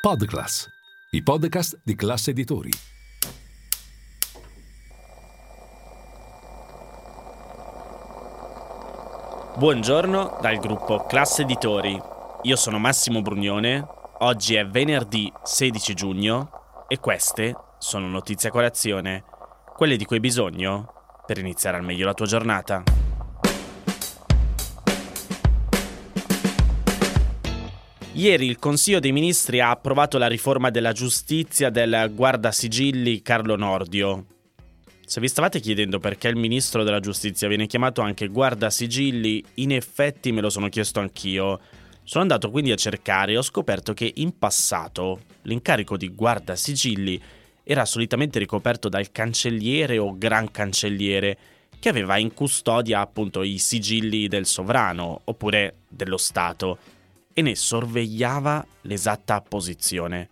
Podclass, i podcast di classe editori. Buongiorno dal gruppo Classe Editori. Io sono Massimo Brugnone. Oggi è venerdì 16 giugno e queste sono notizie a colazione, quelle di cui hai bisogno per iniziare al meglio la tua giornata. Ieri il Consiglio dei Ministri ha approvato la riforma della giustizia del guardasigilli Carlo Nordio. Se vi stavate chiedendo perché il ministro della giustizia viene chiamato anche guardasigilli, in effetti me lo sono chiesto anch'io. Sono andato quindi a cercare e ho scoperto che in passato l'incarico di guardasigilli era solitamente ricoperto dal cancelliere o gran cancelliere, che aveva in custodia appunto i sigilli del sovrano oppure dello Stato e ne sorvegliava l'esatta posizione.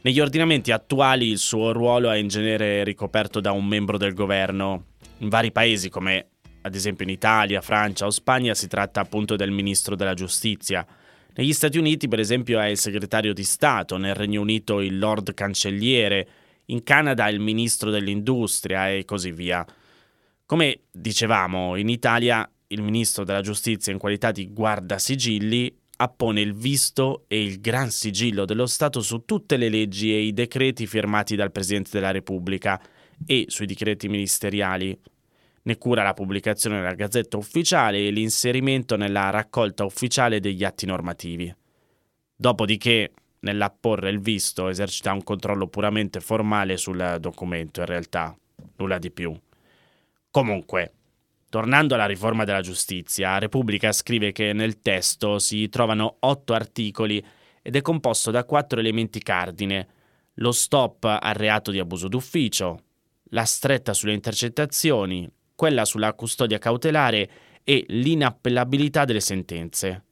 Negli ordinamenti attuali il suo ruolo è in genere ricoperto da un membro del governo. In vari paesi come ad esempio in Italia, Francia o Spagna si tratta appunto del ministro della giustizia. Negli Stati Uniti per esempio è il segretario di Stato, nel Regno Unito il Lord Cancelliere, in Canada il ministro dell'industria e così via. Come dicevamo, in Italia il ministro della giustizia in qualità di guardasigilli appone il visto e il gran sigillo dello Stato su tutte le leggi e i decreti firmati dal Presidente della Repubblica e sui decreti ministeriali. Ne cura la pubblicazione nella Gazzetta Ufficiale e l'inserimento nella raccolta ufficiale degli atti normativi. Dopodiché, nell'apporre il visto, esercita un controllo puramente formale sul documento, in realtà, nulla di più. Comunque, Tornando alla riforma della giustizia, Repubblica scrive che nel testo si trovano otto articoli ed è composto da quattro elementi cardine. Lo stop al reato di abuso d'ufficio, la stretta sulle intercettazioni, quella sulla custodia cautelare e l'inappellabilità delle sentenze.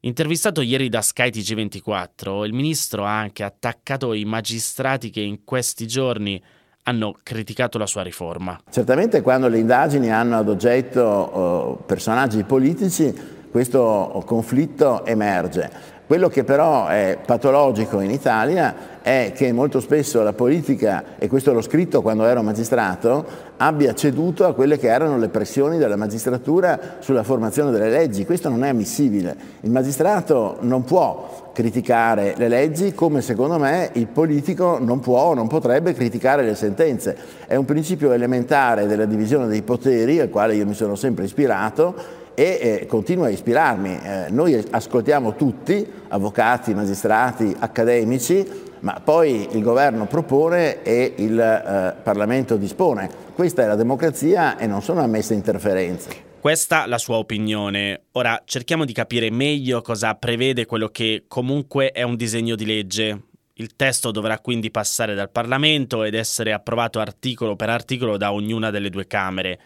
Intervistato ieri da Sky TG24, il ministro ha anche attaccato i magistrati che in questi giorni hanno criticato la sua riforma. Certamente quando le indagini hanno ad oggetto uh, personaggi politici questo conflitto emerge. Quello che però è patologico in Italia è che molto spesso la politica, e questo l'ho scritto quando ero magistrato, abbia ceduto a quelle che erano le pressioni della magistratura sulla formazione delle leggi. Questo non è ammissibile. Il magistrato non può criticare le leggi come secondo me il politico non può o non potrebbe criticare le sentenze. È un principio elementare della divisione dei poteri al quale io mi sono sempre ispirato e eh, continua a ispirarmi. Eh, noi ascoltiamo tutti, avvocati, magistrati, accademici, ma poi il governo propone e il eh, Parlamento dispone. Questa è la democrazia e non sono ammesse interferenze. Questa la sua opinione. Ora cerchiamo di capire meglio cosa prevede quello che comunque è un disegno di legge. Il testo dovrà quindi passare dal Parlamento ed essere approvato articolo per articolo da ognuna delle due Camere.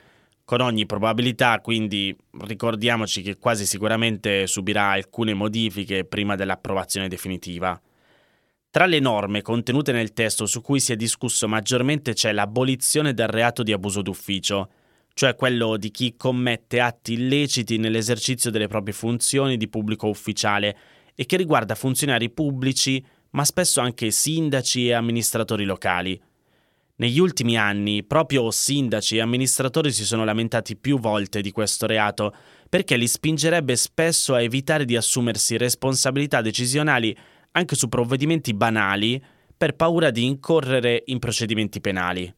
Con ogni probabilità, quindi ricordiamoci che quasi sicuramente subirà alcune modifiche prima dell'approvazione definitiva. Tra le norme contenute nel testo su cui si è discusso maggiormente c'è l'abolizione del reato di abuso d'ufficio, cioè quello di chi commette atti illeciti nell'esercizio delle proprie funzioni di pubblico ufficiale e che riguarda funzionari pubblici, ma spesso anche sindaci e amministratori locali. Negli ultimi anni proprio sindaci e amministratori si sono lamentati più volte di questo reato perché li spingerebbe spesso a evitare di assumersi responsabilità decisionali anche su provvedimenti banali per paura di incorrere in procedimenti penali.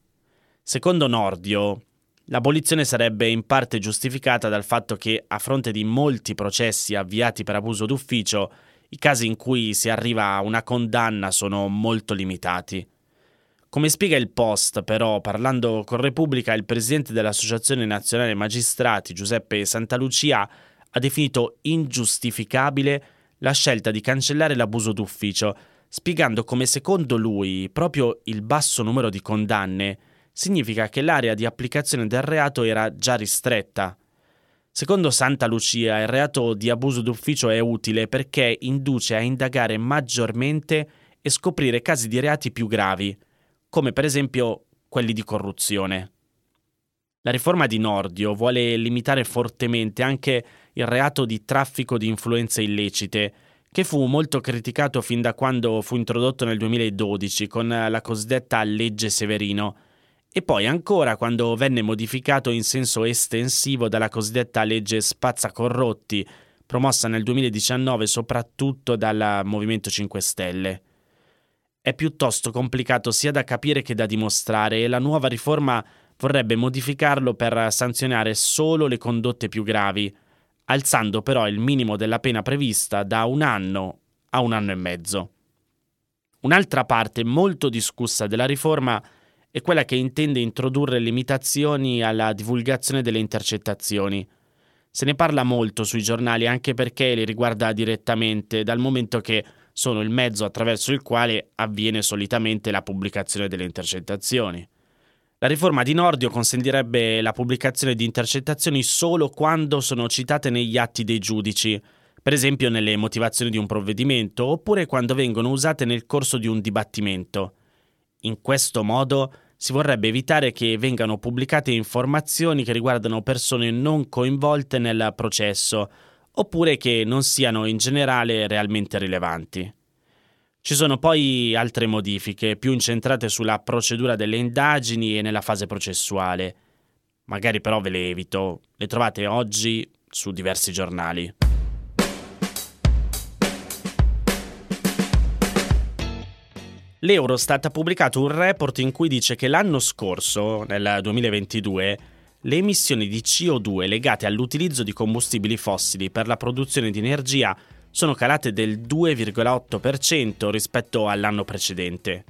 Secondo Nordio, l'abolizione sarebbe in parte giustificata dal fatto che, a fronte di molti processi avviati per abuso d'ufficio, i casi in cui si arriva a una condanna sono molto limitati. Come spiega il Post, però, parlando con Repubblica, il presidente dell'Associazione Nazionale Magistrati, Giuseppe Santalucia, ha definito ingiustificabile la scelta di cancellare l'abuso d'ufficio, spiegando come secondo lui proprio il basso numero di condanne significa che l'area di applicazione del reato era già ristretta. Secondo Santa Lucia il reato di abuso d'ufficio è utile perché induce a indagare maggiormente e scoprire casi di reati più gravi, come per esempio quelli di corruzione. La riforma di Nordio vuole limitare fortemente anche il reato di traffico di influenze illecite, che fu molto criticato fin da quando fu introdotto nel 2012 con la cosiddetta legge Severino e poi ancora quando venne modificato in senso estensivo dalla cosiddetta legge Spazzacorrotti, promossa nel 2019 soprattutto dal Movimento 5 Stelle. È piuttosto complicato sia da capire che da dimostrare e la nuova riforma vorrebbe modificarlo per sanzionare solo le condotte più gravi, alzando però il minimo della pena prevista da un anno a un anno e mezzo. Un'altra parte molto discussa della riforma è quella che intende introdurre limitazioni alla divulgazione delle intercettazioni. Se ne parla molto sui giornali anche perché li riguarda direttamente, dal momento che sono il mezzo attraverso il quale avviene solitamente la pubblicazione delle intercettazioni. La riforma di Nordio consentirebbe la pubblicazione di intercettazioni solo quando sono citate negli atti dei giudici, per esempio nelle motivazioni di un provvedimento, oppure quando vengono usate nel corso di un dibattimento. In questo modo si vorrebbe evitare che vengano pubblicate informazioni che riguardano persone non coinvolte nel processo oppure che non siano in generale realmente rilevanti. Ci sono poi altre modifiche più incentrate sulla procedura delle indagini e nella fase processuale. Magari però ve le evito, le trovate oggi su diversi giornali. l'Eurostat ha pubblicato un report in cui dice che l'anno scorso, nel 2022, le emissioni di CO2 legate all'utilizzo di combustibili fossili per la produzione di energia sono calate del 2,8% rispetto all'anno precedente.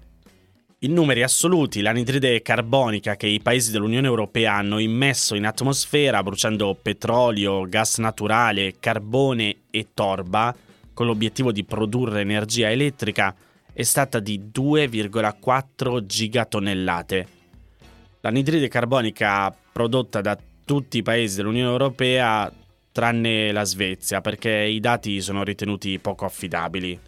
In numeri assoluti, l'anidride carbonica che i paesi dell'Unione Europea hanno immesso in atmosfera bruciando petrolio, gas naturale, carbone e torba, con l'obiettivo di produrre energia elettrica, è stata di 2,4 gigatonnellate. L'anidride carbonica prodotta da tutti i paesi dell'Unione Europea tranne la Svezia perché i dati sono ritenuti poco affidabili.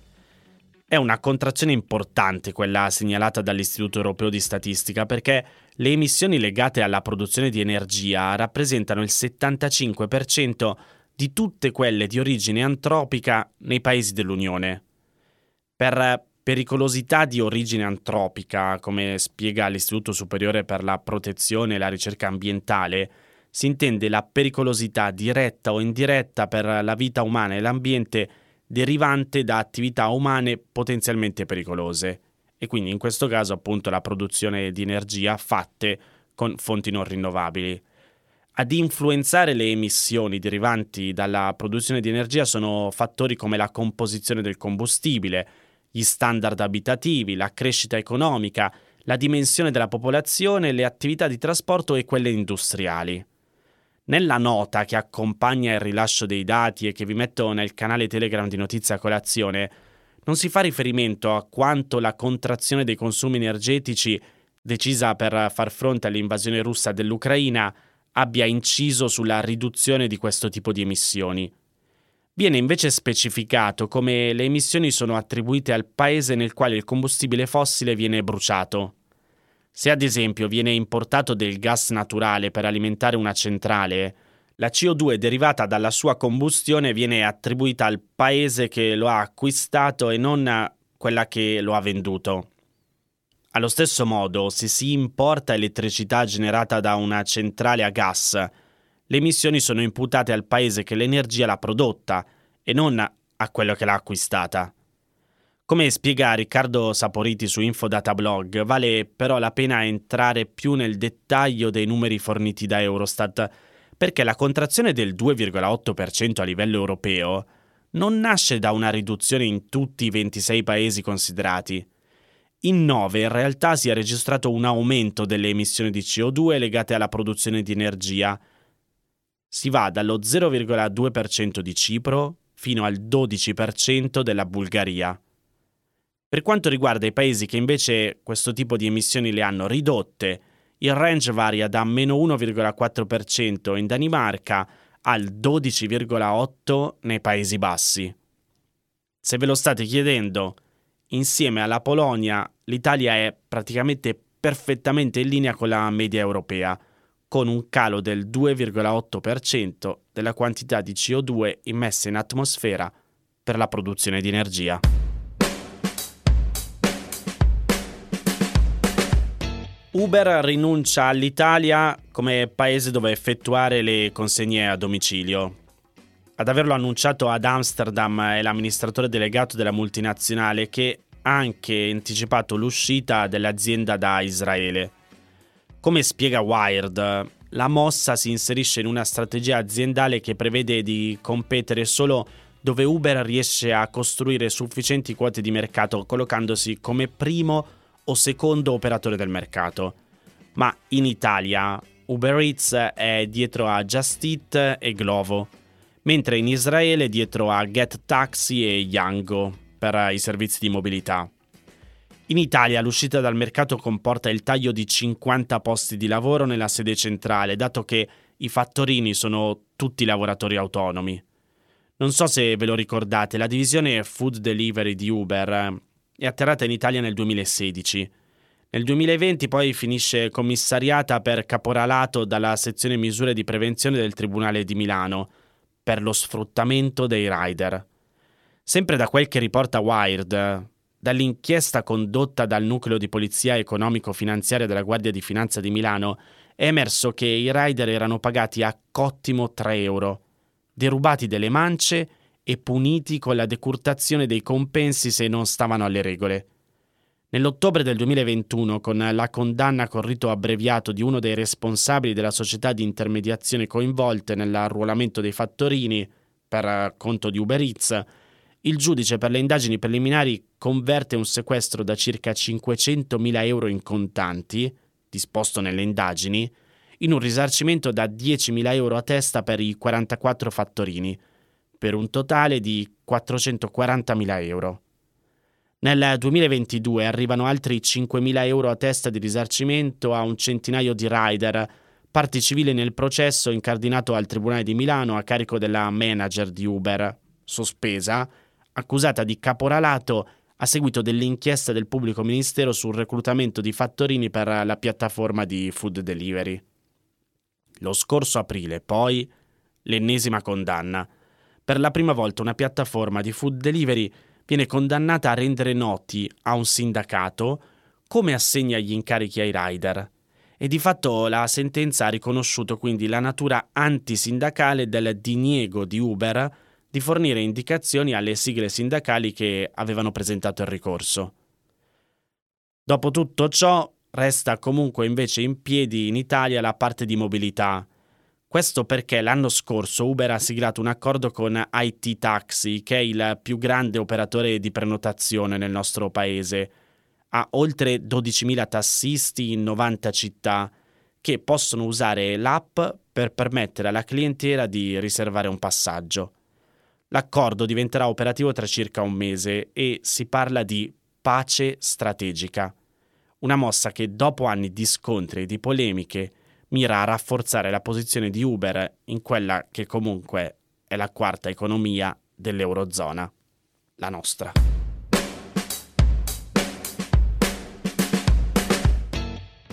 È una contrazione importante quella segnalata dall'Istituto Europeo di Statistica perché le emissioni legate alla produzione di energia rappresentano il 75% di tutte quelle di origine antropica nei paesi dell'Unione. Per pericolosità di origine antropica, come spiega l'Istituto Superiore per la Protezione e la Ricerca Ambientale, si intende la pericolosità diretta o indiretta per la vita umana e l'ambiente derivante da attività umane potenzialmente pericolose e quindi in questo caso appunto la produzione di energia fatte con fonti non rinnovabili. Ad influenzare le emissioni derivanti dalla produzione di energia sono fattori come la composizione del combustibile, gli standard abitativi, la crescita economica, la dimensione della popolazione, le attività di trasporto e quelle industriali. Nella nota che accompagna il rilascio dei dati e che vi metto nel canale Telegram di Notizia Colazione, non si fa riferimento a quanto la contrazione dei consumi energetici, decisa per far fronte all'invasione russa dell'Ucraina, abbia inciso sulla riduzione di questo tipo di emissioni. Viene invece specificato come le emissioni sono attribuite al paese nel quale il combustibile fossile viene bruciato. Se ad esempio viene importato del gas naturale per alimentare una centrale, la CO2 derivata dalla sua combustione viene attribuita al paese che lo ha acquistato e non a quella che lo ha venduto. Allo stesso modo, se si importa elettricità generata da una centrale a gas, le emissioni sono imputate al paese che l'energia l'ha prodotta e non a quello che l'ha acquistata. Come spiega Riccardo Saporiti su Infodatablog, vale però la pena entrare più nel dettaglio dei numeri forniti da Eurostat, perché la contrazione del 2,8% a livello europeo non nasce da una riduzione in tutti i 26 paesi considerati. In 9 in realtà si è registrato un aumento delle emissioni di CO2 legate alla produzione di energia, si va dallo 0,2% di Cipro fino al 12% della Bulgaria. Per quanto riguarda i paesi che invece questo tipo di emissioni le hanno ridotte, il range varia da meno 1,4% in Danimarca al 12,8% nei Paesi Bassi. Se ve lo state chiedendo, insieme alla Polonia l'Italia è praticamente perfettamente in linea con la media europea, con un calo del 2,8% della quantità di CO2 immessa in atmosfera per la produzione di energia. Uber rinuncia all'Italia come paese dove effettuare le consegne a domicilio. Ad averlo annunciato ad Amsterdam è l'amministratore delegato della multinazionale che ha anche anticipato l'uscita dell'azienda da Israele. Come spiega Wired, la mossa si inserisce in una strategia aziendale che prevede di competere solo dove Uber riesce a costruire sufficienti quote di mercato collocandosi come primo o secondo operatore del mercato. Ma in Italia Uber Eats è dietro a Just Eat e Glovo, mentre in Israele è dietro a Get Taxi e Yango per i servizi di mobilità. In Italia l'uscita dal mercato comporta il taglio di 50 posti di lavoro nella sede centrale, dato che i fattorini sono tutti lavoratori autonomi. Non so se ve lo ricordate, la divisione food delivery di Uber è atterrata in Italia nel 2016. Nel 2020 poi finisce commissariata per caporalato dalla sezione misure di prevenzione del Tribunale di Milano per lo sfruttamento dei rider. Sempre da quel che riporta Wired, dall'inchiesta condotta dal nucleo di polizia economico-finanziaria della Guardia di Finanza di Milano, è emerso che i rider erano pagati a cottimo 3 euro, derubati delle mance e puniti con la decurtazione dei compensi se non stavano alle regole. Nell'ottobre del 2021, con la condanna con rito abbreviato di uno dei responsabili della società di intermediazione coinvolte nell'arruolamento dei fattorini per conto di Uber Eats, il giudice per le indagini preliminari converte un sequestro da circa 500.000 euro in contanti, disposto nelle indagini, in un risarcimento da 10.000 euro a testa per i 44 fattorini, per un totale di 440.000 euro. Nel 2022 arrivano altri 5.000 euro a testa di risarcimento a un centinaio di rider, parte civile nel processo incardinato al Tribunale di Milano a carico della manager di Uber, sospesa, accusata di caporalato a seguito dell'inchiesta del pubblico ministero sul reclutamento di fattorini per la piattaforma di food delivery. Lo scorso aprile, poi, l'ennesima condanna per la prima volta una piattaforma di food delivery viene condannata a rendere noti a un sindacato come assegna gli incarichi ai rider. E di fatto la sentenza ha riconosciuto quindi la natura antisindacale del diniego di Uber di fornire indicazioni alle sigle sindacali che avevano presentato il ricorso. Dopo tutto ciò, resta comunque invece in piedi in Italia la parte di mobilità, questo perché l'anno scorso Uber ha siglato un accordo con IT Taxi, che è il più grande operatore di prenotazione nel nostro paese. Ha oltre 12.000 tassisti in 90 città che possono usare l'app per permettere alla clientela di riservare un passaggio. L'accordo diventerà operativo tra circa un mese e si parla di pace strategica, una mossa che dopo anni di scontri e di polemiche mira a rafforzare la posizione di Uber in quella che comunque è la quarta economia dell'Eurozona, la nostra.